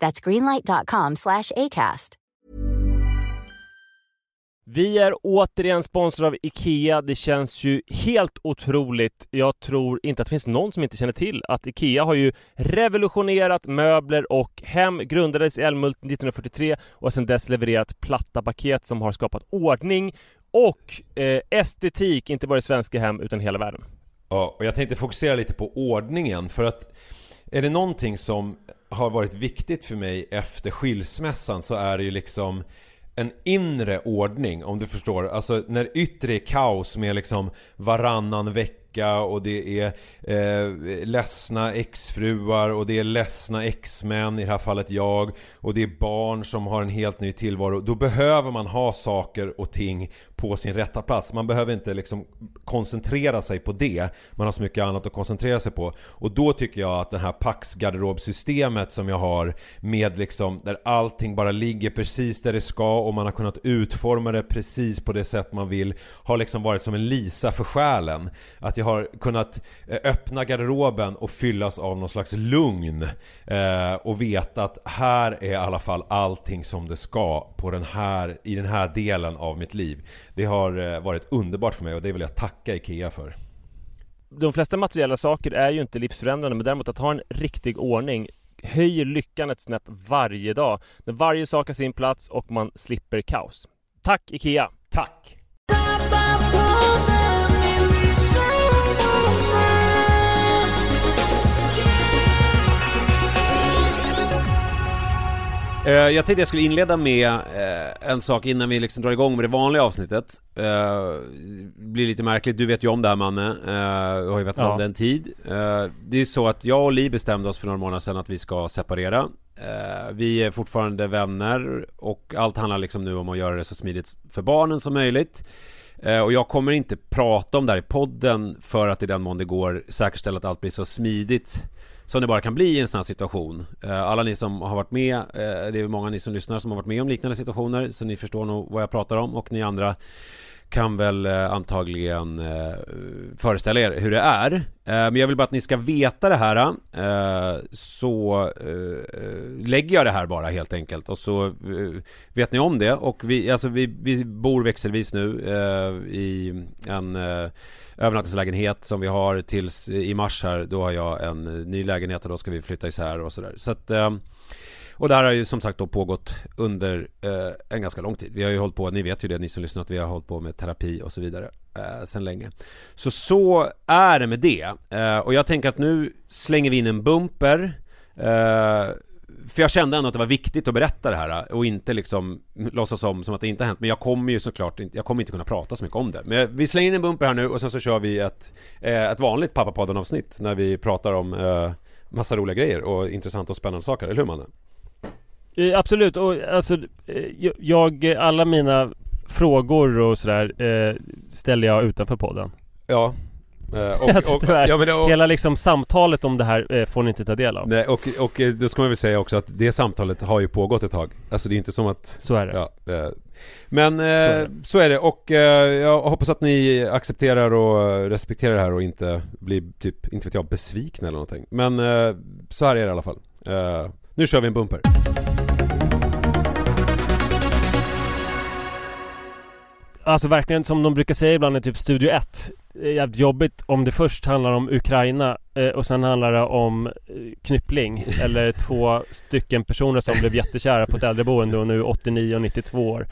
That's greenlight.com slash ACAST. Vi är återigen sponsrade av IKEA. Det känns ju helt otroligt. Jag tror inte att det finns någon som inte känner till att IKEA har ju revolutionerat möbler och hem. Grundades i Älmhult 1943 och har sedan dess levererat platta paket som har skapat ordning och eh, estetik, inte bara i svenska hem utan i hela världen. Ja, och jag tänkte fokusera lite på ordningen för att är det någonting som har varit viktigt för mig efter skilsmässan så är det ju liksom en inre ordning om du förstår. Alltså när yttre är kaos med liksom varannan vecka och det är eh, ledsna exfruar och det är ledsna exmän, i det här fallet jag. Och det är barn som har en helt ny tillvaro. Då behöver man ha saker och ting på sin rätta plats. Man behöver inte liksom koncentrera sig på det. Man har så mycket annat att koncentrera sig på. Och då tycker jag att det här Pax garderobsystemet som jag har med liksom där allting bara ligger precis där det ska och man har kunnat utforma det precis på det sätt man vill har liksom varit som en lisa för själen. Att jag har kunnat eh, öppna garderoben och fyllas av någon slags lugn eh, och veta att här är i alla fall allting som det ska på den här, i den här delen av mitt liv. Det har eh, varit underbart för mig och det vill jag tacka IKEA för. De flesta materiella saker är ju inte livsförändrande men däremot att ha en riktig ordning höjer lyckan ett snäpp varje dag. När varje sak har sin plats och man slipper kaos. Tack IKEA! Tack! Jag tänkte jag skulle inleda med eh, en sak innan vi liksom drar igång med det vanliga avsnittet. Eh, Det blir lite märkligt, du vet ju om det här Manne, du har ju vetat Ja. om det en tid. Eh, Det är så att jag och Li bestämde oss för några månader sedan att vi ska separera. Eh, Vi är fortfarande vänner och allt handlar liksom nu om att göra det så smidigt för barnen som möjligt. Eh, Och jag kommer inte prata om det här i podden för att i den mån det går säkerställa att allt blir så smidigt som det bara kan bli i en sån här situation. Eh, alla ni som har varit med, eh, det är många ni som lyssnar som har varit med om liknande situationer så ni förstår nog vad jag pratar om och ni andra kan väl eh, antagligen eh, föreställa er hur det är. Eh, men jag vill bara att ni ska veta det här. Eh, så eh, lägger jag det här bara helt enkelt. Och så eh, vet ni om det. Och vi, alltså vi, vi bor växelvis nu eh, i en eh, övernattningslägenhet som vi har tills i mars här. Då har jag en eh, ny lägenhet och då ska vi flytta isär och sådär. Så att eh, och det här har ju som sagt då pågått under eh, en ganska lång tid. Vi har ju hållit på, ni vet ju det ni som lyssnar att vi har hållit på med terapi och så vidare eh, sen länge. Så så är det med det. Eh, och jag tänker att nu slänger vi in en bumper. Eh, för jag kände ändå att det var viktigt att berätta det här eh, och inte liksom låtsas om som att det inte har hänt. Men jag kommer ju såklart inte, jag kommer inte kunna prata så mycket om det. Men vi slänger in en bumper här nu och sen så kör vi ett, eh, ett vanligt Pappapodden avsnitt när vi pratar om eh, massa roliga grejer och intressanta och spännande saker, eller hur Manne? Eh, absolut, och alltså eh, jag- alla mina frågor och sådär eh, ställer jag utanför podden. Ja. Och, Alltså, och, ja, men och, Hela liksom samtalet om det här får ni inte ta del av. nej, och, och då ska man väl säga också att det samtalet har ju pågått ett tag. Alltså det är inte som att Så är det. Ja, men eh, är så, det. är det och jag hoppas att ni accepterar och respekterar det här och inte blir typ, inte vet jag, besvikna eller någonting. Men så här är det i alla fall. Nu kör vi en bumper. Alltså verkligen som de brukar säga ibland i typ Studio 1 är jävligt jobbigt om det först handlar om Ukraina eh, och sen handlar det om eh, knyppling eller två stycken personer som blev jättekära på ett äldreboende och nu är 89 och 92 år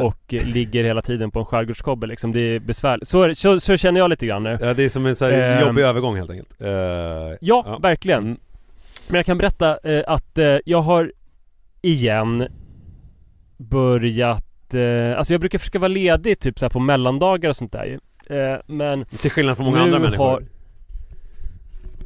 och eh, ligger hela tiden på en skärgårdskobbe liksom. Det är besvärligt. Så, är så, så känner jag lite grann nu. Ja det är som en så här Ehm. jobbig övergång helt enkelt Eh, Ja, Ja. verkligen. Mm. Men jag kan berätta eh, att eh, jag har igen börjat eh, Alltså jag brukar försöka vara ledig typ så på mellandagar och sånt där ju. eh, Men Till skillnad från många andra människor har-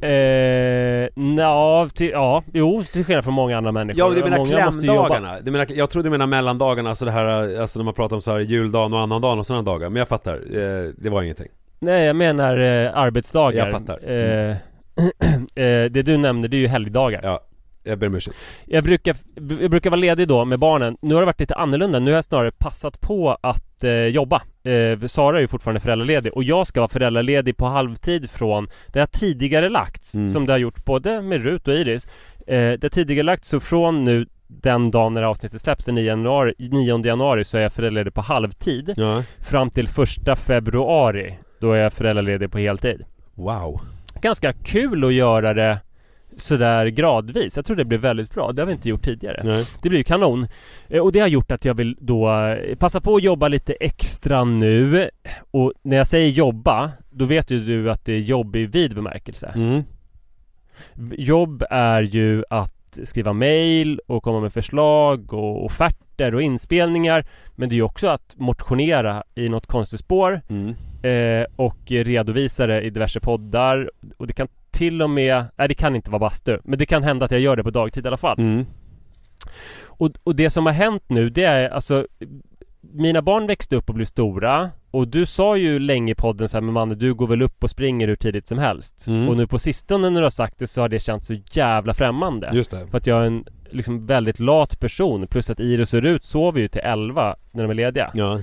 Eh, nja, till, ja, jo, till skillnad från många andra människor. Ja, du menar många klämdagarna? Du menar, jag trodde du menar mellandagarna, alltså det här, alltså när man pratar om så här juldagen och annandagen och sådana dagar Men jag fattar, eh, det var ingenting Nej, jag menar eh, arbetsdagar. Jag fattar. Eh, eh, det du nämnde, det är ju helgdagar. Ja, jag ber om ursäkt Jag brukar, jag brukar vara ledig då med barnen. Nu har det varit lite annorlunda. Nu har jag snarare passat på att eh, jobba. Eh, Sara är ju fortfarande föräldraledig och jag ska vara föräldraledig på halvtid från Det har tidigare lagts Mm. som det har gjort både med Rut och Iris. Eh, det har tidigare lagts så från nu den dagen när avsnittet släpps den 9 januari, 9 januari så är jag föräldraledig på halvtid. Ja, Fram till första februari då är jag föräldraledig på heltid. wow Ganska kul att göra det sådär gradvis. Jag tror det blir väldigt bra. Det har vi inte gjort tidigare. Nej. Det blir ju kanon. Eh, Och det har gjort att jag vill då eh, passa på att jobba lite extra nu. Och när jag säger jobba, då vet ju du att det är jobb i vid bemärkelse. Mm. Jobb är ju att skriva mail och komma med förslag och offerter och inspelningar. Men det är ju också att motionera i något konstigt spår Mm. eh, och redovisa det i diverse poddar. Och det kan till och med, nej det kan inte vara bastu, men det kan hända att jag gör det på dagtid i alla fall. Mm. Och, och det som har hänt nu det är alltså Mina barn växte upp och blev stora Och du sa ju länge i podden så här, men Manne du går väl upp och springer hur tidigt som helst Mm. Och nu på sistone när du har sagt det så har det känts så jävla främmande Just det För att jag är en liksom väldigt lat person Plus att Iris och Rut sover ju till 11 när de är lediga Ja,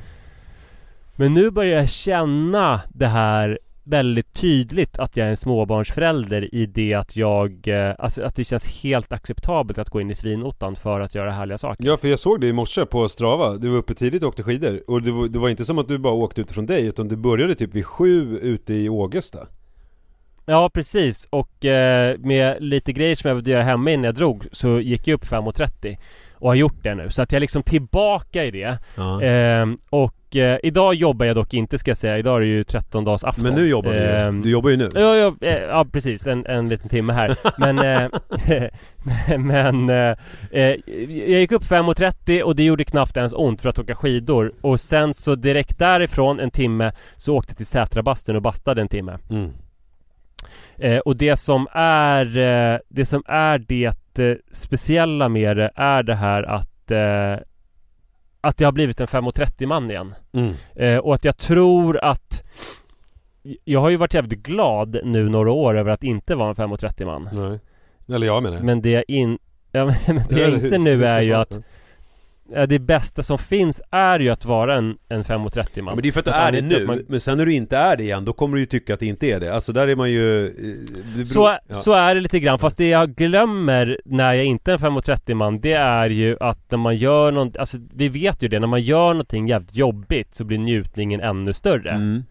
Men nu börjar jag känna det här väldigt tydligt att jag är en småbarnsförälder i det att jag, eh, alltså att det känns helt acceptabelt att gå in i svinottan för att göra härliga saker. ja för jag såg det i morse på Strava, du var uppe tidigt och åkte skidor. Och det var, det var inte som att du bara åkte utifrån dig utan du började typ vid sju ute i Ågesta. Ja precis. Och eh, med lite grejer som jag behövde göra hemma innan jag drog så gick jag upp 5.30 och har gjort det nu så att jag är liksom tillbaka i det. Ja. Ehm, och eh, idag jobbar jag dock inte ska jag säga, idag är det ju 13 dags afton. Men nu jobbar du ju, Ehm, du jobbar ju nu Ja, ja, eh, ja precis, en, en liten timme här Men, eh, men eh, eh, jag gick upp 5.30 och det gjorde knappt ens ont för att åka skidor Och sen så direkt därifrån en timme så åkte jag till Sätrabastun och bastade en timme mm. Eh, Och det som är eh, det som är det eh, speciella med det är det här att eh, att jag har blivit en 5.30 man igen. Mm. Eh, och att jag tror att Jag har ju varit jävligt glad nu några år över att inte vara en 5.30 man. Nej. Eller jag menar Men det jag in... Ja, men det jag inser nu är ju att det? ja, Det bästa som finns är ju att vara en, en 5.30 man Ja, men det är för att du är det nu, man- men sen när du inte är det igen, då kommer du ju tycka att det inte är det Alltså där är man ju... eh, beror- så, ja. så är det lite grann, fast det jag glömmer när jag inte är en 5.30 man Det är ju att när man gör något, alltså vi vet ju det, när man gör någonting jävligt jobbigt så blir njutningen ännu större mm.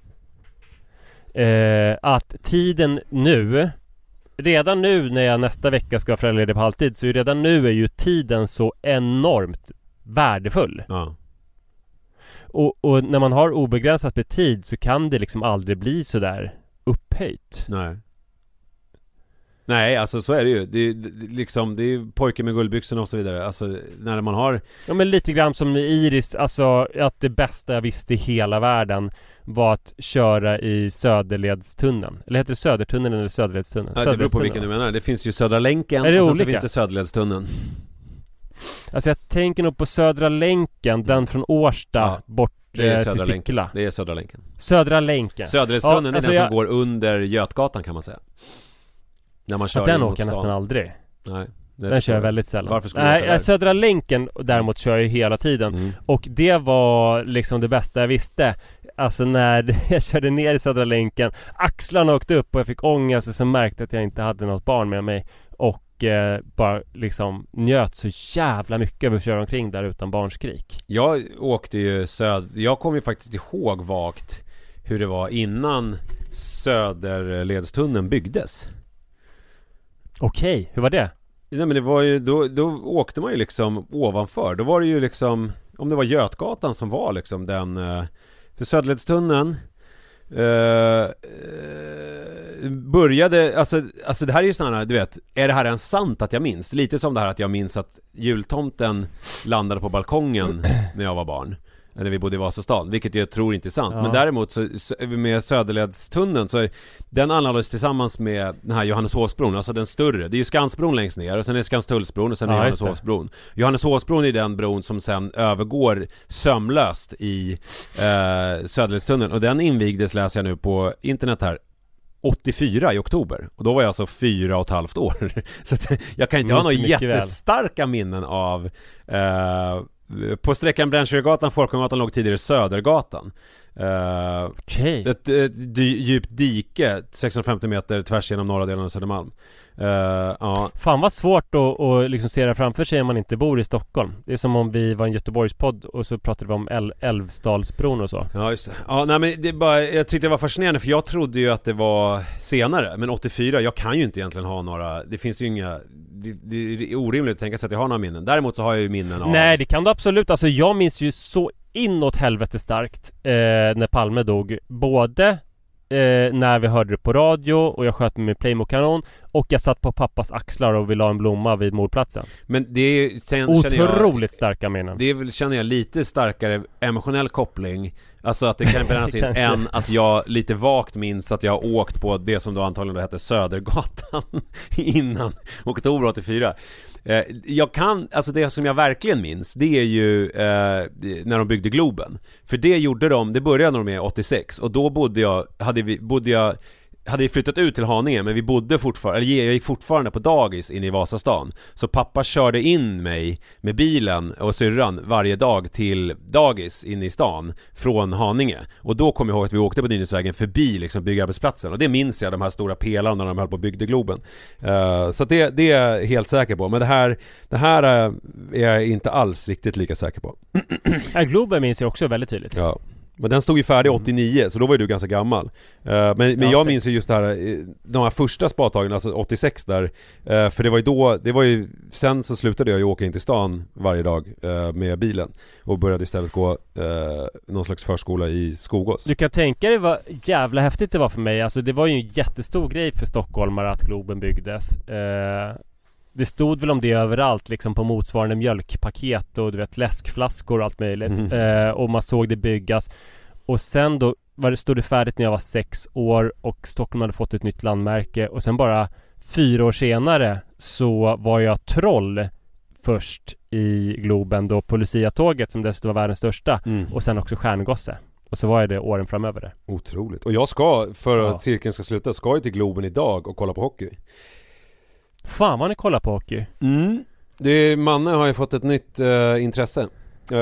eh, att tiden nu Redan nu när jag nästa vecka ska vara föräldraledig på halvtid så redan nu är ju tiden så enormt värdefull. Ja, Och, och när man har obegränsat med tid så kan det liksom aldrig bli sådär upphöjt. nej Nej, alltså så är det ju. Det är, liksom, det är pojke med guldbyxorna och så vidare. Alltså när man har... Ja men lite grann som Iris, alltså att det bästa jag visste i hela världen var att köra i Söderledstunneln. Eller heter det Södertunneln eller Söderledstunneln? Ja, det beror på vilken du menar. Det finns ju Södra länken Är det och sen så finns det Söderledstunneln. Alltså jag tänker nog på Södra länken, den från Årsta Ja, bort Det är eh, Södra till länken. Sickla. Det är Södra länken. Södra länken. Söderledstunneln Ja, alltså är den jag- som går under Götgatan kan man säga. När man kör Ja, den åker jag nästan stan. aldrig. Nej. Den kör jag väldigt sällan. Varför skulle Nej, där? eh, Södra länken däremot kör jag hela tiden. Mm. Och det var liksom det bästa jag visste. Alltså när jag körde ner i Södra länken, axlarna åkte upp och jag fick ångest och så märkte jag att jag inte hade något barn med mig. Och eh, bara liksom njöt så jävla mycket över att köra omkring där utan barnskrik. Jag åkte ju söd... Jag kommer ju faktiskt ihåg vagt hur det var innan Söderledstunneln byggdes. Okej, hur var det? Nej men det var ju, då, då åkte man ju liksom ovanför. Då var det ju liksom, om det var Götgatan som var liksom den, eh, för Söderledstunneln eh, eh, började, alltså, alltså det här är ju sådana, du vet, är det här ens sant att jag minns? Lite som det här att jag minns att jultomten landade på balkongen när jag var barn när vi bodde i Vasastan, vilket jag tror inte är sant. Ja. Men däremot så, med Söderledstunneln så är, den anlades tillsammans med den här Johanneshovsbron, alltså den större. Det är ju Skansbron längst ner och sen är det Skanstullsbron och sen är Ja, just det. Johanneshovsbron. Johanneshovsbron är den bron som sen övergår sömlöst i eh, Söderledstunneln och den invigdes läser jag nu på internet här 84 i oktober och då var jag alltså fyra och ett halvt år Så jag kan inte ha Minns några mycket väl. jättestarka minnen av eh, På sträckan Brännköregatan, Folkungagatan låg tidigare Södergatan eh, Okej. Ett, ett djupt dike 650 meter tvärs genom norra delen av Södermalm eh, Ja, Fan vad svårt att, att liksom se det framför sig om man inte bor i Stockholm. Det är som om vi var en Göteborgspodd och så pratade vi om Äl- Älvsdalsbron och så. Ja just det. Ja nej men det bara, jag tyckte det var fascinerande för jag trodde ju att det var senare Men 84, jag kan ju inte egentligen ha några Det finns ju inga Det, det är orimligt att tänka sig att jag har några minnen Däremot så har jag ju minnen av Nej det kan du absolut. Alltså jag minns ju så inåt helvete starkt eh, när Palme dog. Både eh, när vi hörde det på radio och jag sköt med min Playmo-kanon och jag satt på pappas axlar och ville ha en blomma vid mordplatsen. Men det är, sen, känner jag, Otroligt starka minnen. Det är väl, känner jag, lite starkare emotionell koppling Alltså att det kan brännas in än att jag lite vagt minns att jag har åkt på det som då antagligen då hette Södergatan innan oktober 84 eh, Jag kan, alltså det som jag verkligen minns det är ju eh, när de byggde Globen. För det gjorde de, det började de med 86 och då bodde jag, hade vi, bodde jag hade flyttat ut till Haninge men vi bodde fortfarande, eller jag gick fortfarande på dagis inne i Vasastan. Så pappa körde in mig med bilen och syrran varje dag till dagis inne i stan Från Haninge. Och då kom jag ihåg att vi åkte på Nynäsvägen förbi liksom byggarbetsplatsen. Och det minns jag, de här stora pelarna när de höll på och byggde Globen. Eh, Så det, det är jag helt säker på. Men det här, det här eh, är jag inte alls riktigt lika säker på. Globen minns jag också väldigt tydligt. Ja men den stod ju färdig 89, så då var ju du ganska gammal Eh, Men, men Ja, jag sex. minns ju just det här, eh, de här första spadtagen, alltså 86 där eh, För det var ju då, det var ju, sen så slutade jag ju åka in till stan varje dag eh, med bilen Och började istället gå någon slags förskola i Skogås Du kan tänka dig vad jävla häftigt det var för mig. Alltså det var ju en jättestor grej för stockholmare att Globen byggdes. Det stod väl om det överallt liksom på motsvarande mjölkpaket och du vet läskflaskor och allt möjligt. Mhm. Eh, och man såg det byggas. Och sen då var det, stod det färdigt när jag var sex år och Stockholm hade fått ett nytt landmärke och sen bara fyra år senare så var jag troll först i Globen då på Lucia-tåget som dessutom var världens största mm. och sen också stjärngosse. Och så var jag det åren framöver där. Otroligt. Och jag ska, för Ja. att cirkeln ska sluta, ska ju till Globen idag och kolla på hockey Fan vad ni kollar på hockey. Mm. Det, Manne har ju fått ett nytt eh, intresse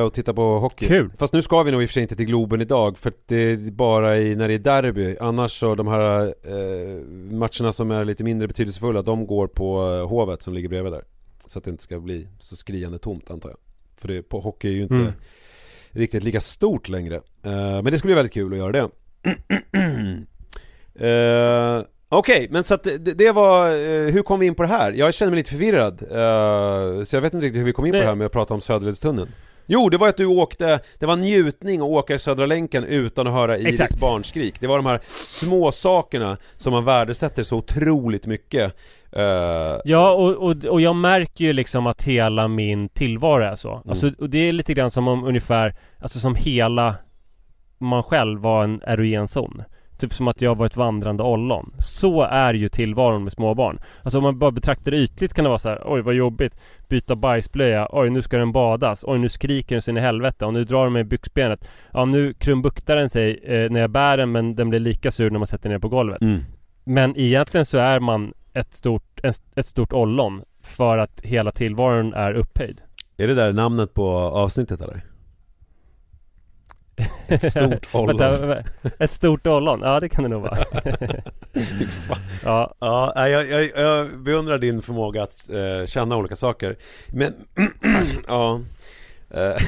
att titta på hockey. Kul. Fast nu ska vi nog i och för sig inte till Globen idag för det är bara i, när det är derby. Annars så de här eh, matcherna som är lite mindre betydelsefulla, de går på eh, Hovet som ligger bredvid där. Så att det inte ska bli så skriande tomt antar jag. För det, på hockey är ju inte Mm. riktigt lika stort längre. Eh, men det ska bli väldigt kul att göra det. Eh, Okej, men så att det, det var, eh, hur kom vi in på det här? Jag känner mig lite förvirrad. eh, så jag vet inte riktigt hur vi kom in på Det- här med att prata om Söderledstunneln. Jo, det var att du åkte, det var njutning att åka i Södra länken utan att höra Iris Exakt. barnskrik. Det var de här små sakerna som man värdesätter så otroligt mycket. Eh, Ja, och, och, och jag märker ju liksom att hela min tillvaro är så. Alltså, och det är lite grann som om ungefär, alltså som hela man själv var en erogenzon. Typ som att jag var ett vandrande ollon. Så är ju tillvaron med småbarn. Alltså om man bara betraktar det ytligt kan det vara så här: oj vad jobbigt, byta bajsblöja, oj nu ska den badas, oj nu skriker den så in i helvete och nu drar den mig i byxbenet. Ja nu krumbuktar den sig eh, när jag bär den men den blir lika sur när man sätter ner på golvet. mm. Men egentligen så är man ett stort, ett, ett stort ollon för att hela tillvaron är upphöjd. Är det där namnet på avsnittet eller? Ett stort ollon. Vänta, ett stort ollon? Ja det kan det nog vara. Ja, Ja, jag, jag, jag beundrar din förmåga att eh, känna olika saker. Men, ja. Eh.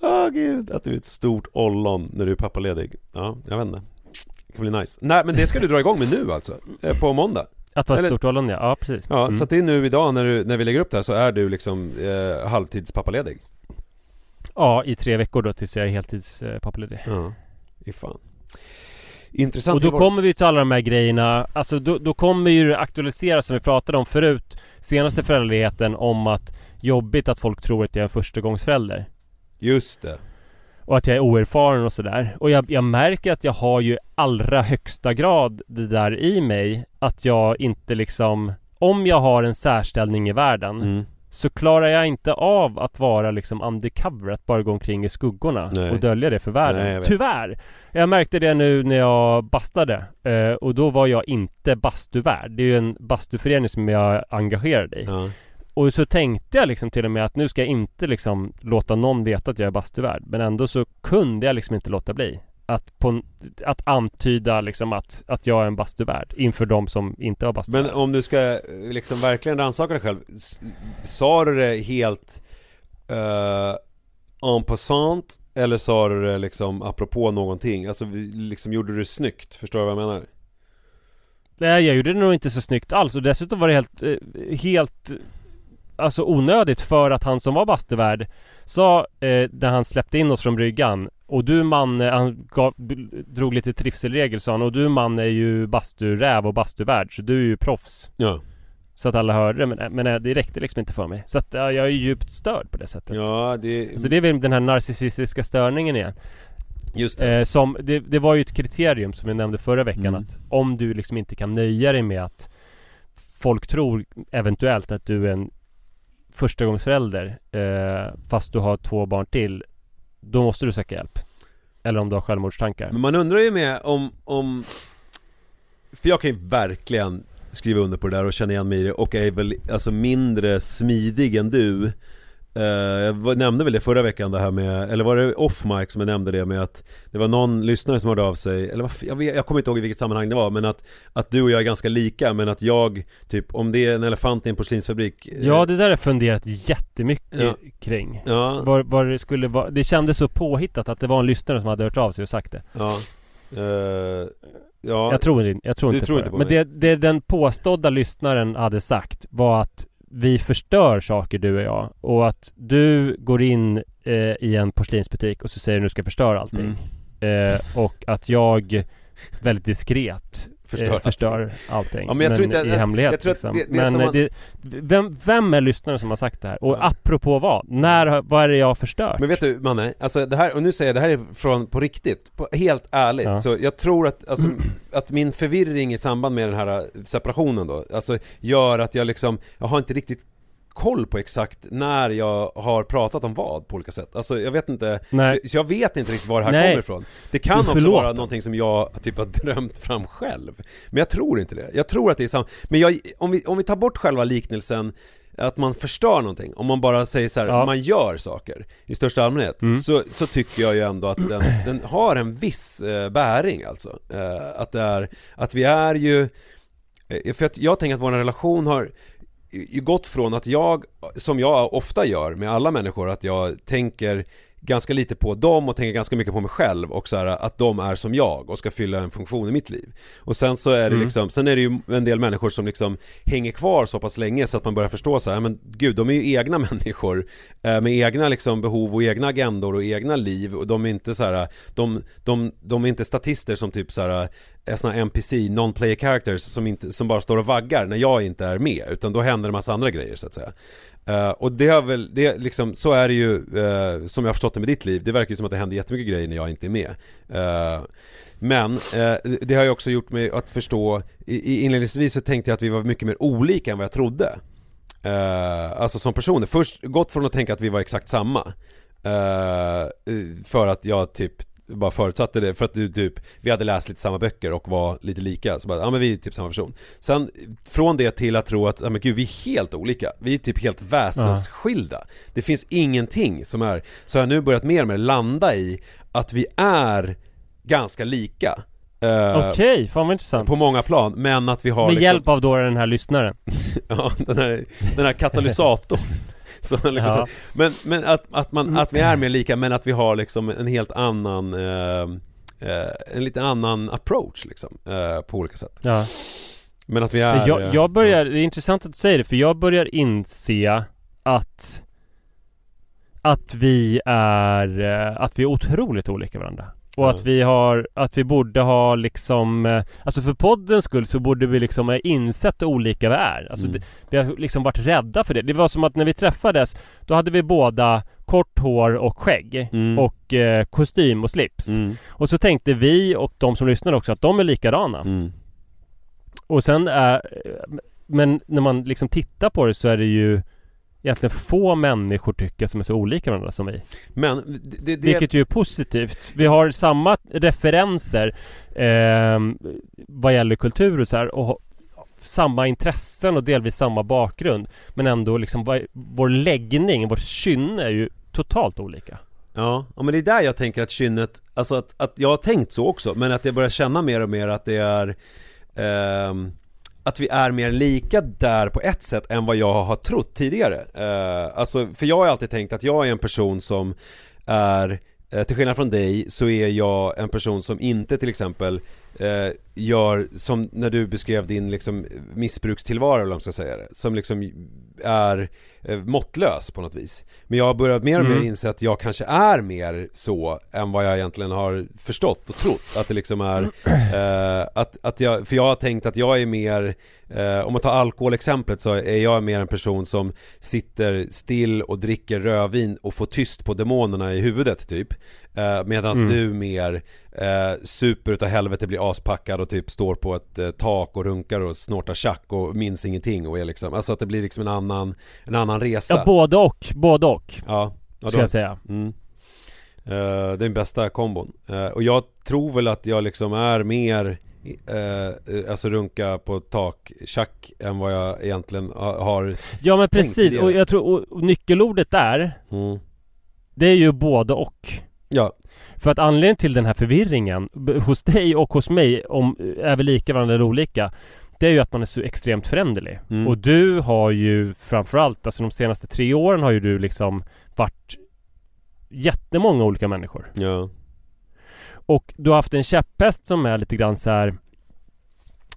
Åh gud, att du är ett stort ollon när du är pappaledig. Ja, jag vet inte. Det kan bli nice. Nej men det ska du dra igång med nu alltså, eh, på måndag. Att vara Eller- stort ollon ja, ja precis. Ja, Mm. så att det är nu idag när, du, när vi lägger upp det här så är du liksom eh, halvtidspappaledig Ja, i tre veckor då tills jag är heltidspappaledig. Ja, i fan. Intressant Och då var- kommer vi till alla de här grejerna. Alltså då, då kommer ju det aktualiseras som vi pratade om förut Senaste föräldraledigheten om att Jobbigt att folk tror att jag är en förstagångsförälder. Just det. Och att jag är oerfaren och sådär. Och jag, jag märker att jag har ju allra högsta grad det där i mig Att jag inte liksom Om jag har en särställning i världen mm. Så klarar jag inte av att vara liksom undercover Att bara gå omkring i skuggorna Nej. och dölja det för världen Nej, jag. Tyvärr! Jag märkte det nu när jag bastade eh, Och då var jag inte bastuvärd Det är ju en bastuförening som jag är engagerad i Ja. Och så tänkte jag liksom till och med att nu ska jag inte liksom låta någon veta att jag är bastuvärd Men ändå så kunde jag liksom inte låta bli Att, på, att antyda liksom att, att jag är en bastuvärd inför de som inte var bastuvärd Men om du ska eh, liksom verkligen rannsaka dig själv Sa du det helt uh, en passant Eller sa du det liksom apropå någonting? Alltså liksom gjorde du det snyggt? Förstår du vad jag menar? Nej jag gjorde det nog inte så snyggt alls och dessutom var det helt, eh, helt Alltså onödigt för att han som var bastuvärd Sa, eh, när han släppte in oss från bryggan Och du man, eh, han gav, drog lite trivselregel sa han Och du man är ju basturäv och bastuvärd Så du är ju proffs Ja. Så att alla hörde det men, men eh, det räckte liksom inte för mig. Så att ja, jag är djupt störd på det sättet. Ja, det, Så det är väl den här narcissistiska störningen igen. Just det. Eh, som, det, det var ju ett kriterium som vi nämnde förra veckan Mm. att om du liksom inte kan nöja dig med att folk tror eventuellt att du är en förstagångsförälder eh, fast du har två barn till då måste du söka hjälp. Eller om du har självmordstankar. Men man undrar ju med om, om För jag kan ju verkligen skriva under på det där och känna igen mig i det och är väl alltså mindre smidig än du jag var- nämnde väl det förra veckan det här med, eller var det off mic som jag nämnde det med att Det var någon lyssnare som hörde av sig, eller jag, vet, jag kommer inte ihåg i vilket sammanhang det var men att Att du och jag är ganska lika men att jag, typ om det är en elefant i en porslinsfabrik eh, Ja det där har jag funderat jättemycket Ja. kring. Ja, Var, var det skulle vara, det kändes så påhittat att det var en lyssnare som hade hört av sig och sagt det. ja Eh, Ja, Jag tror, jag tror inte tror på inte det. på Men mig. det, det den påstådda lyssnaren hade sagt var att vi förstör saker du och jag och att du går in eh, i en porslinsbutik och så säger du nu ska jag förstöra allting. Mm. Eh, och att jag väldigt diskret Förstör förstör, eh, förstör allting. Ja, men jag tror inte- i jag- hemlighet jag tror liksom. det- det Men som eh, man- det, vem, vem är lyssnaren som har sagt det här? Och Ja. apropå vad? När, vad är det jag har förstört? Men vet du Manne, alltså det här, och nu säger jag det här är från, på riktigt, på, helt ärligt, Ja. så jag tror att, alltså, att min förvirring i samband med den här äh, separationen då, alltså gör att jag liksom, jag har inte riktigt koll på exakt när jag har pratat om vad på olika sätt. Alltså jag vet inte, så, så jag vet inte riktigt var det här Nej. kommer ifrån. Det kan också vara någonting som jag typ har drömt fram själv. Men jag tror inte det. Jag tror att det är samma, men jag, om, vi, om vi tar bort själva liknelsen att man förstör någonting, om man bara säger så här, Ja. man gör saker i största allmänhet, Mm. så, så tycker jag ju ändå att den, den har en viss eh, bäring alltså. Eh, att det är, att vi är ju, eh, för att jag tänker att vår relation har gått från att jag, som jag ofta gör med alla människor, att jag tänker ganska lite på dem och tänker ganska mycket på mig själv och så här, att de är som jag och ska fylla en funktion i mitt liv. Och sen så är det Mm. liksom, sen är det ju en del människor som liksom hänger kvar så pass länge så att man börjar förstå så här, men gud, de är ju egna människor eh, med egna liksom behov och egna agendor och egna liv och de är inte så här, de, de, de är inte statister som typ så här är såna NPC, non-player characters som, inte, som bara står och vaggar när jag inte är med utan då händer det massa andra grejer så att säga Uh, och det har väl, det liksom, så är det ju uh, som jag har förstått det med ditt liv, det verkar ju som att det händer jättemycket grejer när jag inte är med. Uh, Men det har ju också gjort mig att förstå, i, i inledningsvis så tänkte jag att vi var mycket mer olika än vad jag trodde. Alltså som personer, först gått från att tänka att vi var exakt samma För att jag typ bara förutsatte det för att du typ Vi hade läst lite samma böcker och var lite lika så bara, ja men vi är typ samma person. Sen från det till att tro att, ja men gud vi är helt olika. Vi är typ helt väsensskilda. Det finns ingenting som är Så jag har nu börjat mer och mer landa i Att vi är ganska lika. Eh, Okej, fan vad intressant. På många plan, men att vi har Med liksom, hjälp av då den här lyssnaren. Ja, den här, den här katalysatorn så liksom Ja. men, men att, att, man, att vi är mer lika men att vi har liksom en helt annan eh, eh, En lite annan approach liksom eh, På olika sätt. Ja. Men att vi är eh, Jag, jag börjar, det är intressant att du säger det för jag börjar inse att Att vi är, eh, att vi är otroligt olika varandra Och Ja. att vi har, att vi borde ha liksom eh, Alltså för poddens skull så borde vi liksom ha insett hur olika vi är Alltså Mm. det, vi har liksom varit rädda för det Det var som att när vi träffades Då hade vi båda kort hår och skägg Mm. Och eh, kostym och slips mm. Och så tänkte vi och de som lyssnar också att de är likadana Mm. och sen är Men när man liksom tittar på det så är det ju Egentligen få människor tycker som är så olika varandra som vi. Men det, det, Vilket ju är positivt. Vi har samma referenser eh, Vad gäller kultur och så här och samma intressen och delvis samma bakgrund. Men ändå liksom Vår läggning, vårt kynne är ju totalt olika. Ja, ja men det är där jag tänker att kynnet, alltså att, att jag har tänkt så också, men att jag börjar känna mer och mer att det är ehm, att vi är mer lika där på ett sätt än vad jag har trott tidigare. Uh, Alltså, för jag har alltid tänkt att jag är en person som är eh, till skillnad från dig så är jag en person som inte till exempel eh, gör som när du beskrev din liksom missbrukstillvaro eller vad man ska säga det Som liksom är eh, måttlös på något vis Men jag har börjat mer och mer Mm. inse att jag kanske är mer så än vad jag egentligen har förstått och trott Att det liksom är eh, att, att jag, för jag har tänkt att jag är mer eh, Om man tar alkoholexemplet så är jag mer en person som sitter still och dricker rödvin och får tyst på demonerna i huvudet typ eh, Medan Mm. du mer eh, super utav helvete blir aspackad och typ står på ett eh, tak och runkar och snortar tjack och minns ingenting och är liksom Alltså att det blir liksom en annan, en annan resa Ja både och, både och Ja, ja Ska jag säga. Mm. Det är den bästa kombon. Eh, och jag tror väl att jag liksom är mer eh, Alltså runka på tak tjack än vad jag egentligen ha- har Ja men precis. och jag tror, och, och nyckelordet där mm. Det är ju både och. Ja, För att anledningen till den här förvirringen hos dig och hos mig om är vi lika varandra eller olika Det är ju att man är så extremt föränderlig Mm. Och du har ju framförallt, alltså de senaste tre åren har ju du liksom varit Jättemånga olika människor ja, Och du har haft en käpphäst som är lite grann så här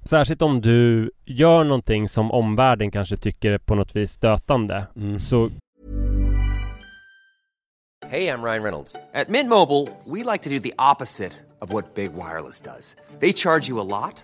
Särskilt om du gör någonting som omvärlden kanske tycker är på något vis stötande mm. Så Hey, I'm Ryan Reynolds. At Mint Mobile, we like to do the opposite of what Big Wireless does. They charge you a lot,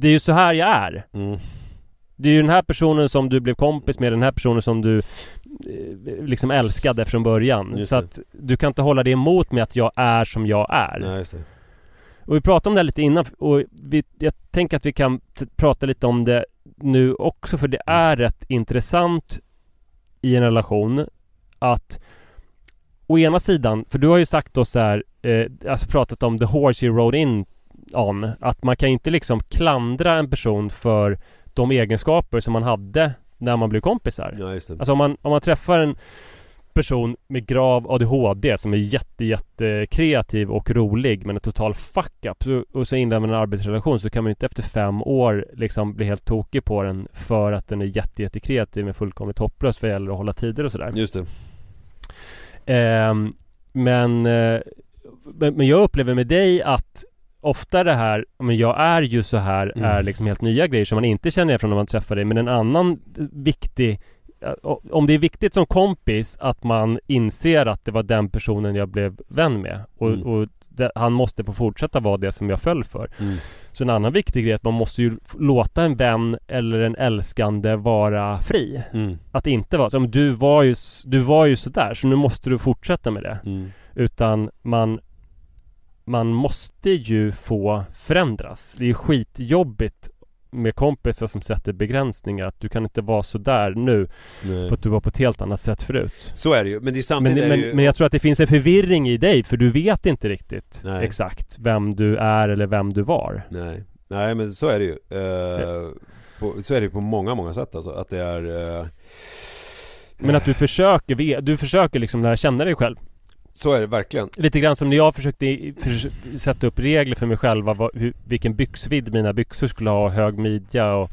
Det är ju så här jag är Mm. Det är ju den här personen som du blev kompis med, den här personen som du eh, liksom älskade från början. Just så det. att du kan inte hålla det emot med att jag är som jag är. Nej, just det. Och vi pratade om det här lite innan och vi, jag tänker att vi kan prata lite om det nu också för det är rätt intressant i en relation att å ena sidan, för du har ju sagt då så här, eh, alltså pratat om the horse you rode in on, att man kan inte liksom klandra en person för de egenskaper som man hade när man blev kompisar. Ja, just det. Alltså om man, om man träffar en person med grav ADHD som är jätte, jätte kreativ och rolig men en total fuck up så, och så inleder man en arbetsrelation så kan man ju inte efter fem år liksom bli helt tokig på den för att den är jätte, jätte kreativ men fullkomligt hopplös vad gäller att hålla tider och sådär. Just det. Ehm, men, eh, men, men jag upplever med dig att ofta det här, men jag är ju så här, Mm. är liksom helt nya grejer som man inte känner igen från när man träffar dig. Men en annan viktig om det är viktigt som kompis att man inser att det var den personen jag blev vän med och, Mm. och det, han måste få fortsätta vara det som jag föll för. Mm. Så en annan viktig grej är att man måste ju låta en vän eller en älskande vara fri. Mm. Att inte vara som du var ju, du var ju sådär så nu måste du fortsätta med det. Mm. Utan man Man måste ju få förändras. Det är skitjobbigt med kompisar som sätter begränsningar. Att du kan inte vara sådär nu Nej. för att du var på ett helt annat sätt förut. Så är det ju, men det är Men, samtidigt är det men, ju... men jag tror att det finns en förvirring i dig för du vet inte riktigt Nej. exakt vem du är eller vem du var. Nej, nej men så är det ju. Eh, på, så är det ju på många, många sätt alltså. Att det är... Eh, Men att du försöker, du försöker liksom lära känna dig själv. Så är det verkligen. Lite grann som när jag försökte förs- sätta upp regler för mig själva vad, hur, vilken byxvidd mina byxor skulle ha, hög midja och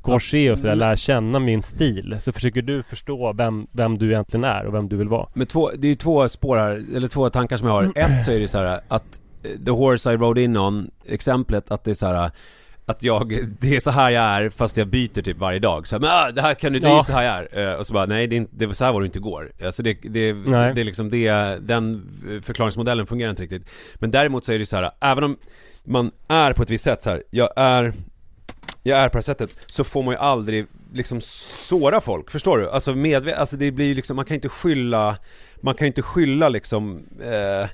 corset och sådär, lära känna min stil. Så försöker du förstå vem, vem du egentligen är och vem du vill vara. Men två, det är ju två spår här, eller två tankar som jag har. Ett så är det så här att eh, The Horse I Rode In On, exemplet att det är så här att jag, det är så här jag är fast jag byter typ varje dag. Så här, men ah, det här kan du, det är Ja. så här jag är. Eh, Och så bara, nej det är, inte, det var så här var det inte igår. Alltså det, det, Nej. det är liksom det, den förklaringsmodellen fungerar inte riktigt. Men däremot så är det så här, även om man är på ett visst sätt så här, jag är jag är på det här sättet, så får man ju aldrig liksom såra folk, förstår du? Alltså medvetet, alltså det blir ju liksom, man kan inte skylla, man kan ju inte skylla liksom eh,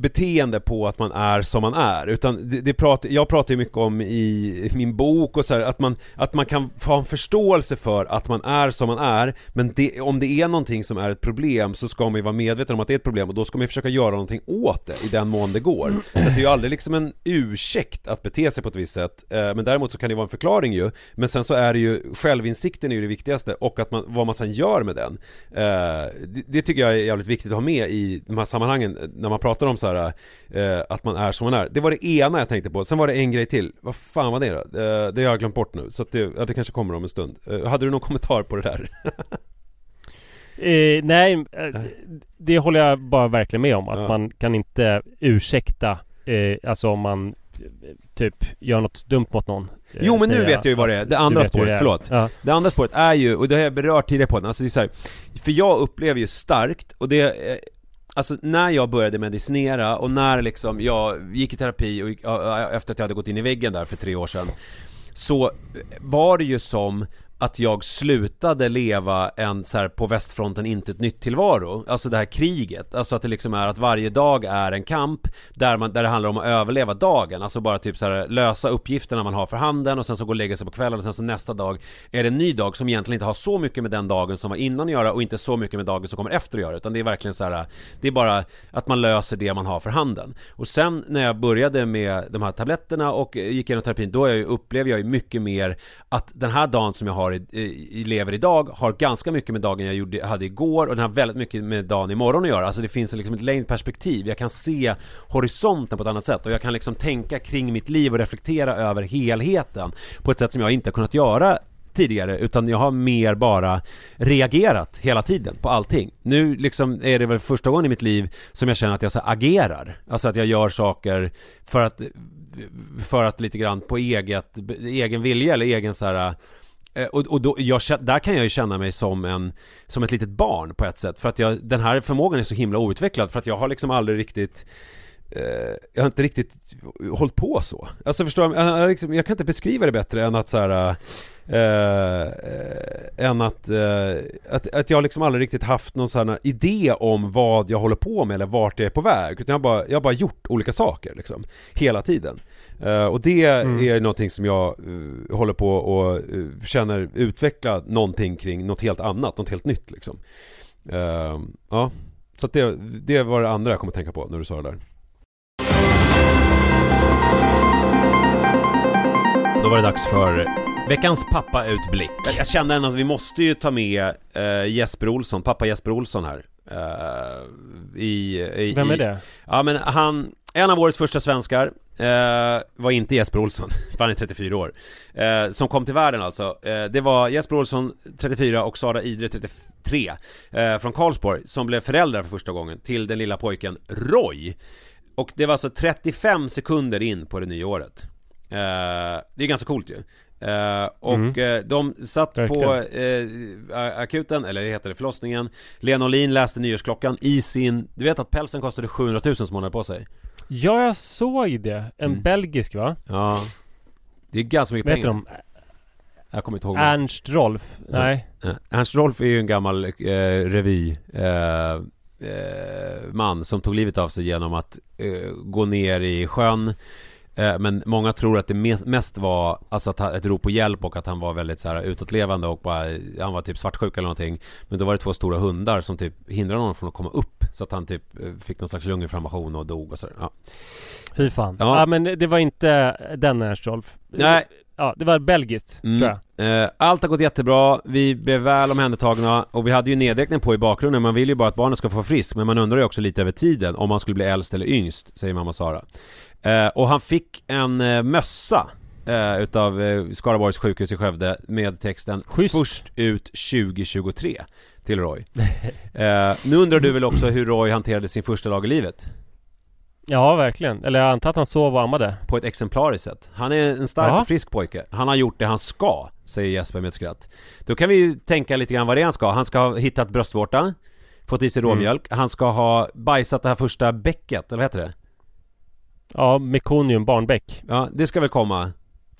beteende på att man är som man är. Utan det, det pratar, jag pratar ju mycket om i min bok och så här, att man, att man kan få en förståelse för att man är som man är men det, om det är någonting som är ett problem så ska man ju vara medveten om att det är ett problem och då ska man ju försöka göra någonting åt det i den mån det går. Så att det är ju aldrig liksom en ursäkt att bete sig på ett visst sätt eh, men däremot så kan det vara en förklaring ju. Men sen så är det ju självinsikten är ju det viktigaste och att man, vad man sen gör med den. Eh, det, det tycker jag är jävligt viktigt att ha med i de här sammanhangen när man pratar om så här eh, att man är som man är. Det var det ena jag tänkte på. Sen var det en grej till. Vad fan var det då? Eh, det har jag glömt bort nu. Så att det, ja, det kanske kommer om en stund. Eh, hade du någon kommentar på det där? Eh, nej, eh, det håller jag bara verkligen med om. Att Ja. man kan inte ursäkta, eh, alltså om man eh, typ gör något dumt mot någon. Eh, Jo, men nu vet jag ju vad det är. att Det andra spåret, det förlåt. Ja. Det andra spåret är ju, och det har jag berört tidigare på den, alltså det är så här, För jag upplever ju starkt, och det Alltså när jag började medicinera och när liksom jag gick i terapi och gick, efter att jag hade gått in i väggen där för tre år sedan Så var det ju som att jag slutade leva en så här på västfronten inte ett nytt tillvaro. Alltså det här kriget, alltså att det liksom är att varje dag är en kamp Där, man, där det handlar om att överleva dagen, alltså bara typ så här lösa uppgifterna man har för handen och sen så gå och lägga sig på kvällen och sen så nästa dag Är det en ny dag som egentligen inte har så mycket med den dagen som var innan att göra och inte så mycket med dagen som kommer efter att göra. Utan det är verkligen så här Det är bara att man löser det man har för handen. Och sen när jag började med de här tabletterna och gick igenom terapin då jag ju, upplever jag ju mycket mer att den här dagen som jag har har eh, i, lever idag har ganska mycket med dagen jag gjorde, hade igår och den har väldigt mycket med dagen imorgon att göra Alltså det finns liksom ett längre perspektiv, jag kan se horisonten på ett annat sätt och jag kan liksom tänka kring mitt liv och reflektera över helheten på ett sätt som jag inte har kunnat göra tidigare utan jag har mer bara reagerat hela tiden på allting. Nu liksom är det väl första gången i mitt liv som jag känner att jag så agerar. Alltså att jag gör saker för att för att lite grann på eget, egen vilja eller egen så här Eh, och, och då, jag, där kan jag ju känna mig som en Som ett litet barn på ett sätt För att jag, den här förmågan är så himla outvecklad För att jag har liksom aldrig riktigt eh, Jag har inte riktigt hållit på så Alltså förstår du? Jag, jag, liksom, jag kan inte beskriva det bättre än att så här eh, eh, eh, än att, eh, att, att jag liksom aldrig riktigt haft någon sån här idé om vad jag håller på med eller vart jag är på väg. Utan jag har bara, jag har bara gjort olika saker liksom Hela tiden. Eh, Och det är någonting som jag eh, håller på och eh, känner utveckla någonting kring något helt annat, något helt nytt liksom. Ja, så att det, det var det andra jag kom att tänka på när du sa det där. Då var det dags för veckans pappautblick. Jag kände ändå att vi måste ju ta med eh, Jesper Olsson, pappa Jesper Olsson här. Eh, i, i, Vem är i- det? Ja men han, en av årets första svenskar eh, var inte Jesper Olsson, för han är 34 år. Eh, som kom till världen alltså. Eh, det var Jesper Olsson, 34 och Sara Idre, 33. Eh, från Karlsborg, som blev föräldrar för första gången till den lilla pojken Roy. Och det var alltså 35 sekunder in på det nya året. Eh, det är ganska coolt ju. Eh, och Mm. eh, de satt på Verkligen. eh, akuten, eller det heter det, förlossningen Lena Olin läste nyårsklockan i sin, du vet att pälsen kostade 700 000 som hon hade på sig? Ja, jag såg det. En Mm. belgisk va? Ja Det är ganska mycket heter pengar de? Jag kommer inte ihåg Ernst Rolf? Nej. Ernst Rolf är ju en gammal eh, revy eh, eh, man som tog livet av sig genom att eh, gå ner i sjön Men många tror att det me- mest var alltså att ett rop på hjälp och att han var väldigt så här utåtlevande och bara Han var typ svartsjuk eller någonting Men då var det två stora hundar som typ hindrade honom från att komma upp Så att han typ eh, fick någon slags lunginflammation och dog och så ja. Fy fan. Ja. Ja. men det var inte den Ernst Rolf. Nej. Ja, det var belgiskt, Mm. tror jag. Eh, Allt har gått jättebra, vi blev väl omhändertagna och vi hade ju nedräkning på i bakgrunden Man vill ju bara att barnet ska få frisk Men man undrar ju också lite över tiden Om man skulle bli äldst eller yngst Säger mamma Sara eh, Och han fick en eh, mössa Utav Skaraborgs sjukhus i Skövde Med texten Schysst. Först ut 2023 Till Roy Nu undrar du väl också hur Roy hanterade sin första dag i livet? Ja, verkligen. Eller jag antar att han sov och ammade. På ett exemplariskt sätt Han är en stark Jaha. och frisk pojke Han har gjort det han ska Säger Jesper med ett skratt Då kan vi ju tänka lite grann vad det är han ska Han ska ha hittat bröstvårta Fått i sig Mm. råmjölk Han ska ha bajsat det här första bäcket, eller vad heter det? Ja, mekonium barnbäck. Ja, det ska väl komma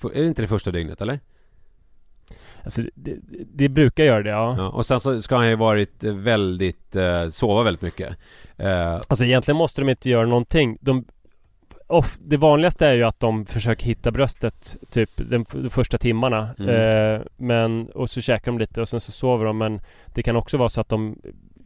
Är det inte det första dygnet, eller? Alltså, det, det, brukar göra det, ja. Ja, och sen så ska han ju varit väldigt, eh, sova väldigt mycket eh, Alltså egentligen måste de inte göra någonting. De, off, det vanligaste är ju att de försöker hitta bröstet typ den, f- de första timmarna. Mm. Eh, men, och så käkar de lite och sen så sover de. Men det kan också vara så att de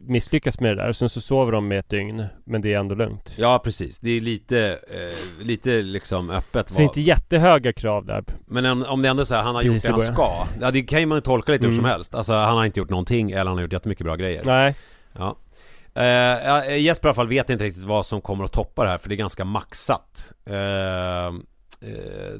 misslyckas med det där. Och sen så sover de med ett dygn. Men det är ändå lugnt. Ja, precis Det är lite, eh, lite liksom öppet Så inte jättehöga krav där. Men om, om det ändå är så här, han har gjort Precis det i han ska Ja, det kan ju man tolka lite hur som Mm. helst Alltså han har inte gjort någonting eller han har gjort jättemycket bra grejer Nej. Ja. Eh, Jesper i alla fall vet inte riktigt vad som kommer att toppa det här för det är ganska maxat. Eh,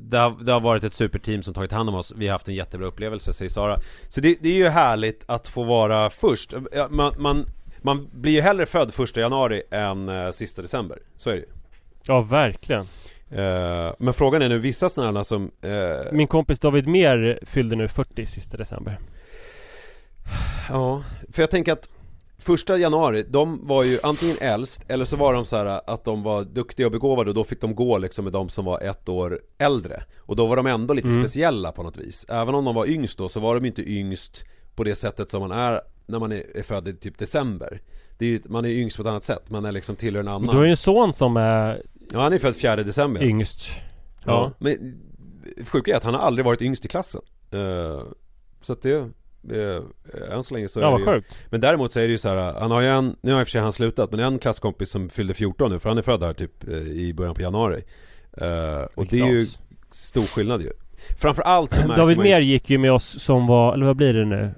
det, har, det har varit ett superteam som tagit hand om oss. Vi har haft en jättebra upplevelse säger Sara. Så det, det är ju härligt att få vara först. Ja, Man, man, man blir ju hellre född första januari än eh, sista december. Så är det ju. Ja, verkligen. Eh, men frågan är nu vissa sådana som eh, Min kompis David Mer fyllde nu 40 sista december. Ja, för jag tänker att Första januari, de var ju antingen äldst eller så var de så här att de var duktiga och begåvade och då fick de gå liksom med de som var ett år äldre. Och då var de ändå lite Mm. speciella på något vis. Även om de var yngst då så var de inte yngst på det sättet som man är när man är, född i typ december. Är ju, Man är yngst på ett annat sätt, man är liksom tillhör en annan du har ju en son som är Ja han är född 4 december. yngst. Ja, Ja. men sjuka är att han har aldrig varit yngst i klassen. Eh, Så att det, det än så länge så Ja, är det ju sjukt. Men däremot så är det ju så här, han har ju en, nu har i och för sig han slutat, men en klasskompis som fyllde 14 nu, för han är född här typ eh, i början på januari Eh, Och det är ju stor skillnad ju Framförallt så märker David Mer gick ju med oss som var, eller vad blir det nu?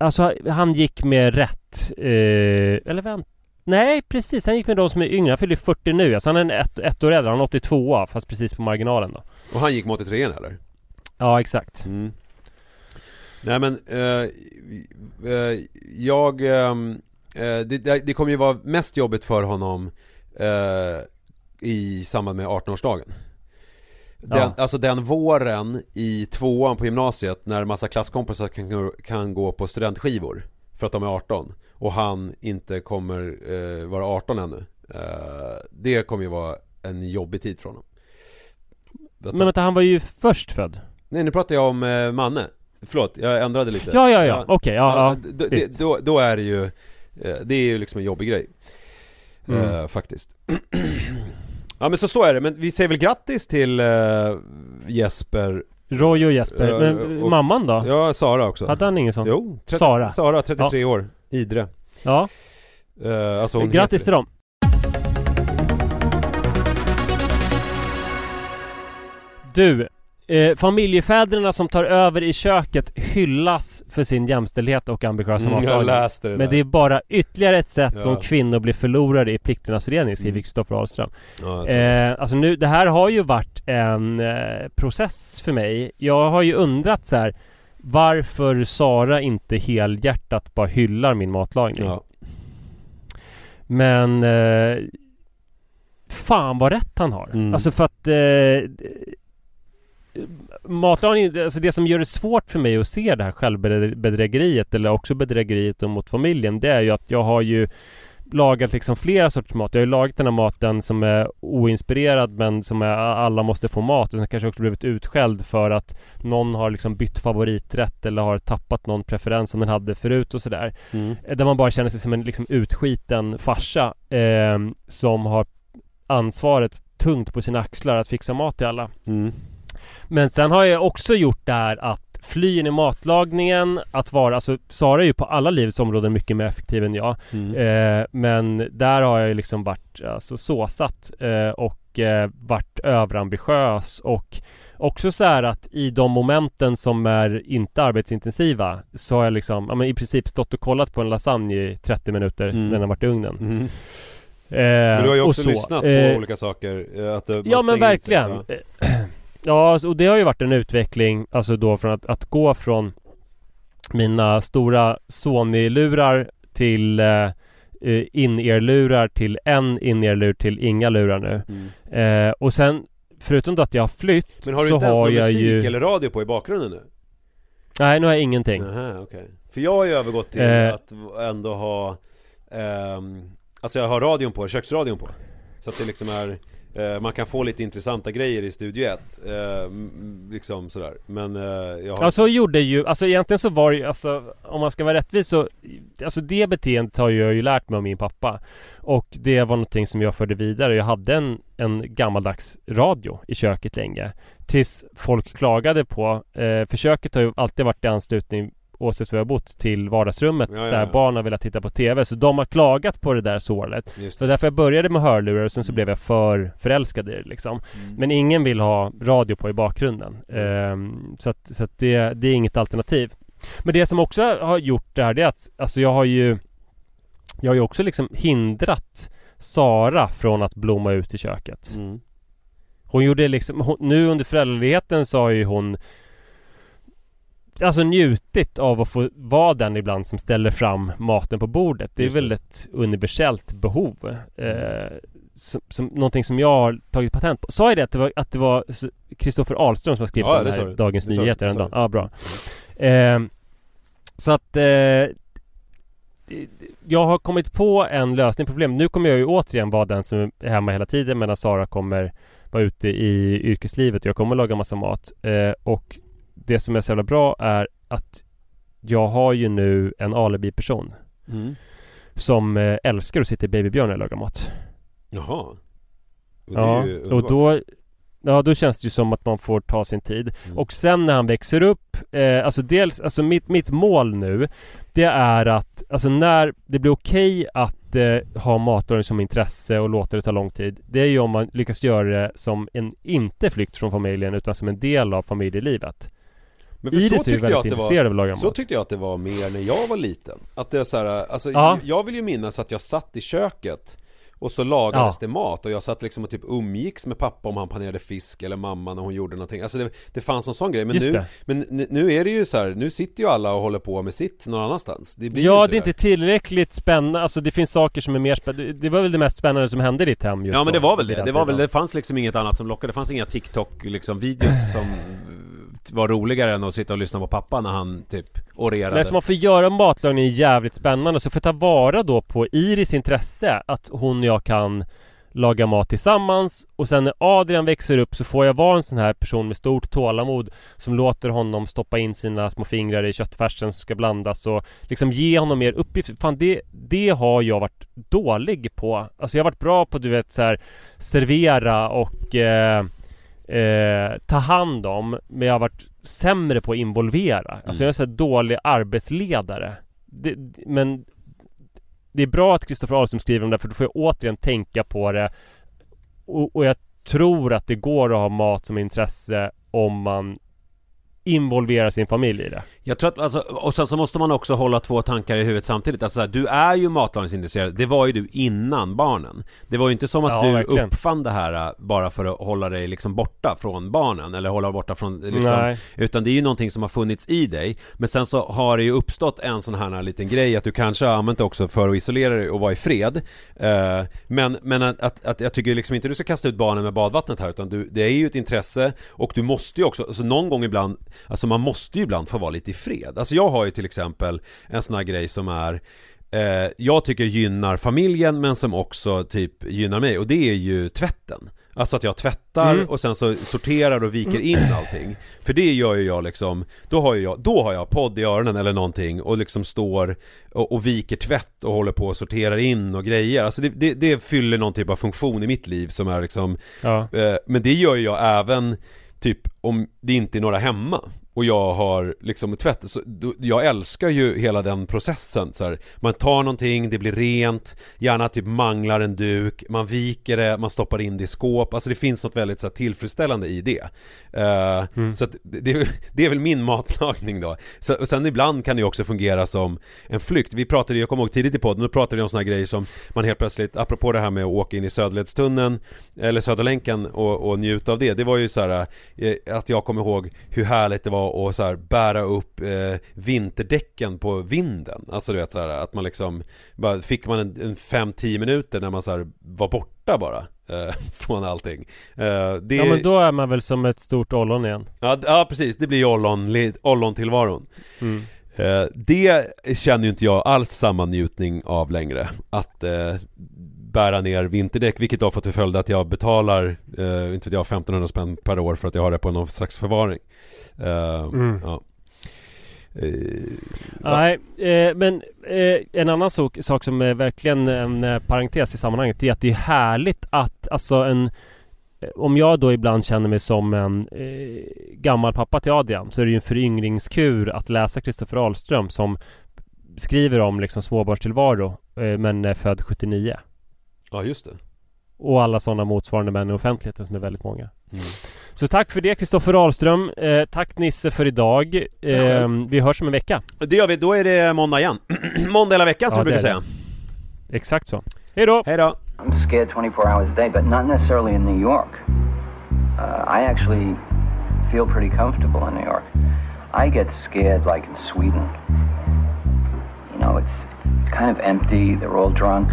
Alltså han gick med rätt, eh, eller vänt Nej precis, han gick med de som är yngre. Han fyller 40 nu alltså. Han är en ett, ett år äldre, han är 82 fast precis på marginalen då. och han gick mot 83 eller? Ja exakt. Mm. Nej men, eh, eh, jag, ehm, eh, det, det kommer ju vara mest jobbigt för honom eh, i samband med 18-årsdagen. Den, Ja. Alltså den våren i tvåan på gymnasiet när massa klasskompisar kan, kan gå på studentskivor för att de är 18 och han inte kommer eh, vara 18 ännu. Eh, det kommer ju vara en jobbig tid för honom. Att Men vänta, han var ju först född. Nej nu pratar jag om eh, Manne Förlåt, jag ändrade lite Ja, ja, ja. Okej, ja, ja. d- d- visst. då, då är det ju eh, Det är ju liksom en jobbig grej Mm. eh, Faktiskt Ja men så så är det, men vi säger väl grattis till eh, Jesper Roy och Jesper. Ja, Men och- mamman då? Ja, Sara också Hade han ingen sån? Jo, trettio- Sara. Sara, 33 år, Idre Ja. eh, alltså hon Grattis till dem. Du, eh, familjefäderna som tar över i köket hyllas för sin jämställdhet och ambitiösa mm, matlagning. det Men det är bara ytterligare ett sätt Ja. som kvinnor blir förlorade i plikternas förening, skriver Mm. Kristoffer Ahlström. ja. Eh, alltså nu, det här har ju varit en eh, process för mig. Jag har ju undrat så här varför Sara inte helhjärtat bara hyllar min matlagning. ja. Men eh, Fan vad rätt han har. Mm. Alltså för att eh, matlagning, alltså det som gör det svårt för mig att se det här självbedrägeriet eller också bedrägeriet mot familjen det är ju att jag har ju lagat liksom flera sorters mat. Jag har ju lagat den här maten som är oinspirerad men som är, alla måste få mat och sen kanske också blivit utskälld för att någon har liksom bytt favoriträtt eller har tappat någon preferens som den hade förut och sådär. Mm. Där man bara känner sig som en liksom utskiten farsa eh, som har ansvaret tungt på sina axlar att fixa mat till alla. Mm. Men sen har jag också gjort det här att fly in i matlagningen, att vara, alltså Sara är ju på alla livets områden mycket mer effektiv än jag. Mm. Eh, men där har jag ju liksom varit alltså, såsatt eh, och eh, varit överambitiös och också så här att i de momenten som är inte arbetsintensiva så har jag liksom, ja, men i princip stått och kollat på en lasagne i 30 minuter mm. när den har varit i ugnen. Mm. men du har ju också lyssnat på eh, olika saker. Eh, att ja men verkligen. ja. Ja, alltså, och det har ju varit en utveckling Alltså då från att, att gå från Mina stora Sony-lurar till eh, eh in-ear-lurar till en in-ear-lur till inga lurar nu mm. eh, Och sen Förutom då att jag har flytt Men har du inte ens någon musik ju... eller radio på i bakgrunden nu? Nej, nu har jag ingenting Aha, okay. För jag har ju övergått till eh... att ändå ha eh, Alltså jag har radion på, köksradion på Så att det liksom är Eh, man kan få lite intressanta grejer i Studio 1 eh, Liksom sådär. Men eh, jag har... Ja så gjorde ju, alltså egentligen så var det ju, alltså Om man ska vara rättvis så Alltså det beteendet har jag ju lärt mig av min pappa. Och det var någonting som jag förde vidare. Jag hade en, en gammaldags radio i köket länge. Tills folk klagade på eh, Försöket har ju alltid varit i anslutning oavsett var jag bott till vardagsrummet ja, ja, där barn har velat titta på TV Så de har klagat på det där sålet Så därför jag började med hörlurar och sen så mm. blev jag för förälskad i det liksom. Mm. Men ingen vill ha radio på i bakgrunden. Um, Så att, så att det, det är inget alternativ. Men det som också har gjort det här det är att Alltså jag har ju Jag har ju också liksom hindrat Sara från att blomma ut i köket. Mm. Hon gjorde liksom, hon, nu under föräldraledigheten så har ju hon alltså njutit av att få vara den ibland som ställer fram maten på bordet. Det är väl ett universellt behov. Eh, som, som, någonting som jag har tagit patent på. Sa jag det att det var, att det var Kristoffer Ahlström som har skrivit ja, den här Dagens det Nyheter en dag? Ja, bra. Eh, så att eh, jag har kommit på en lösning på problemet. Nu kommer jag ju återigen vara den som är hemma hela tiden medan Sara kommer vara ute i yrkeslivet och jag kommer laga massa mat. Eh, och det som är så jävla bra är att jag har ju nu en alibi-person mm. Som eh, älskar att sitta i Babybjörn och laga mat. Jaha. Och Ja, och då Ja, då känns det ju som att man får ta sin tid. Mm. Och sen när han växer upp eh, Alltså dels, alltså mitt, mitt mål nu Det är att, alltså när det blir okej okay att eh, ha matlagning som intresse och låta det ta lång tid Det är ju om man lyckas göra det som en, inte flykt från familjen utan som en del av familjelivet men för Iris så är ju väldigt intresserad av att laga mat. Så tyckte jag att det var mer när jag var liten. Att det är så här, alltså ja. jag vill ju minnas att jag satt i köket och så lagades ja. det mat och jag satt liksom och typ umgicks med pappa om han panerade fisk eller mamma när hon gjorde någonting. Alltså det, det fanns en sån grej. Men nu, men nu är det ju så här, nu sitter ju alla och håller på med sitt någon annanstans. Det blir Ja det är inte tillräckligt spännande, alltså det finns saker som är mer spännande Det var väl det mest spännande som hände i ditt hem just Ja men det var väl det, det var väl, det fanns liksom inget annat som lockade, det fanns inga TikTok liksom videos som var roligare än att sitta och lyssna på pappa när han typ orerade Nej, så man får göra matlagning jävligt spännande så får jag ta vara då på Iris intresse att hon och jag kan laga mat tillsammans och sen när Adrian växer upp så får jag vara en sån här person med stort tålamod som låter honom stoppa in sina små fingrar i köttfärsen som ska blandas och liksom ge honom mer uppgifter. Fan det, det har jag varit dålig på. Alltså jag har varit bra på du vet så här servera och eh, eh, ta hand om Men jag har varit sämre på att involvera. Mm. Alltså jag är så dålig arbetsledare. Det, Men Det är bra att Kristoffer Ahlström skriver om det för då får jag återigen tänka på det. Och, och jag tror att det går att ha mat som intresse om man involverar sin familj i det Jag tror att, alltså, och sen så måste man också hålla två tankar i huvudet samtidigt. Alltså, du är ju matlagningsintresserad, det var ju du innan barnen. Det var ju inte som att Ja, du verkligen. uppfann det här äh, bara för att hålla dig liksom borta från barnen, eller hålla borta från liksom, Nej. Utan det är ju någonting som har funnits i dig. Men sen så har det ju uppstått en sån här liten grej att du kanske har använt det också för att isolera dig och vara i fred. Eh, men men att, att, att jag tycker liksom inte du ska kasta ut barnen med badvattnet här, utan du, det är ju ett intresse och du måste ju också, alltså någon gång ibland, alltså man måste ju ibland få vara lite i fred. Alltså jag har ju till exempel en sån här grej som är eh, jag tycker gynnar familjen men som också typ gynnar mig och det är ju tvätten. Alltså att jag tvättar Mm. och sen så sorterar och viker in allting. För det gör ju jag liksom, då har jag, då har jag podd i öronen eller någonting och liksom står och, och viker tvätt och håller på och sorterar in och grejer. Alltså det, det, det fyller någon typ av funktion i mitt liv som är liksom Ja. Eh, Men det gör ju jag även typ om det inte är några hemma och jag har liksom tvätt, så jag älskar ju hela den processen så här. Man tar någonting, det blir rent, gärna typ manglar en duk, man viker det, man stoppar in det i skåp, alltså det finns något väldigt så här, tillfredsställande i det. Eh, Så att det, det, är väl- min matlagning då. Så, och sen ibland kan det också fungera som en flykt. Vi pratade, jag kommer ihåg tidigt i podden, då pratade vi om såna här grejer som man helt plötsligt, apropå det här med att åka in i Söderledstunneln eller Söderlänken och, och njuta av det. Det var ju så här eh, att jag kommer ihåg hur härligt det var att så här, bära upp eh, vinterdäcken på vinden. Alltså du vet så här att man liksom, bara, fick man en, en 5-10 minuter när man så här var borta bara. Eh, från allting. Eh, det, ja men då är man väl som ett stort ollon igen. Ja, ja precis, det blir ollon, ollon-tillvaron Mm. eh, Det känner ju inte jag alls samma njutning av längre Att eh, bära ner vinterdäck Vilket har fått till följd att jag betalar eh, Inte vet jag, 1500 spänn per år för att jag har det på någon slags förvaring eh, Mm. ja. eh, Nej, eh, men eh, en annan sak, sak som är verkligen en eh, parentes i sammanhanget är att det är härligt att alltså en om jag då ibland känner mig som en eh, gammal pappa till Adrian så är det ju en föryngringskur att läsa Kristoffer Ahlström som skriver om liksom småbarnstillvaro eh, men är född 79. Ja just det Och alla sådana motsvarande män i offentligheten som är väldigt många. mm. Så tack för det Kristoffer Ahlström. Eh, tack Nisse för idag. Eh, vi hörs om en vecka. Det gör vi, då är det måndag igen Måndag hela veckan som Ja, vi brukar säga Exakt så. Hej då! Hej då! I'm scared 24 hours a day, but not necessarily in New York. Uh, I actually feel pretty comfortable in New York. I get scared like in Sweden. You know, it's, it's kind of empty, they're all drunk.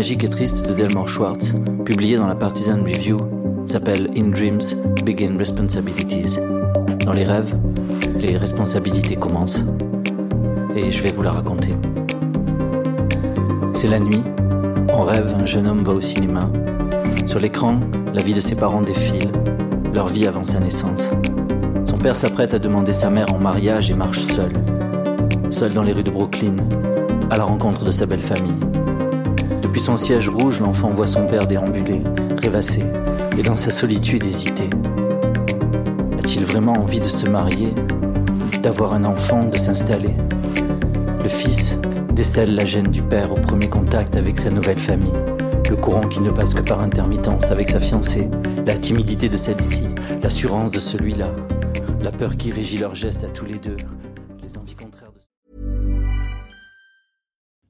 Magique et triste de Delmore Schwartz, publiée dans la Partisan Review, s'appelle In Dreams Begin Responsibilities. Dans les rêves, les responsabilités commencent. Et je vais vous la raconter. C'est la nuit. En rêve, un jeune homme va au cinéma. Sur l'écran, la vie de ses parents défile, leur vie avant sa naissance. Son père s'apprête à demander sa mère en mariage et marche seul. Seul dans les rues de Brooklyn, à la rencontre de sa belle famille. Depuis son siège rouge, l'enfant voit son père déambuler, rêvasser, et dans sa solitude hésiter. A-t-il vraiment envie de se marier, d'avoir un enfant, de s'installer? Le fils décèle la gêne du père au premier contact avec sa nouvelle famille, le courant qui ne passe que par intermittence avec sa fiancée, la timidité de celle-ci, l'assurance de celui-là, la peur qui régit leurs gestes à tous les deux,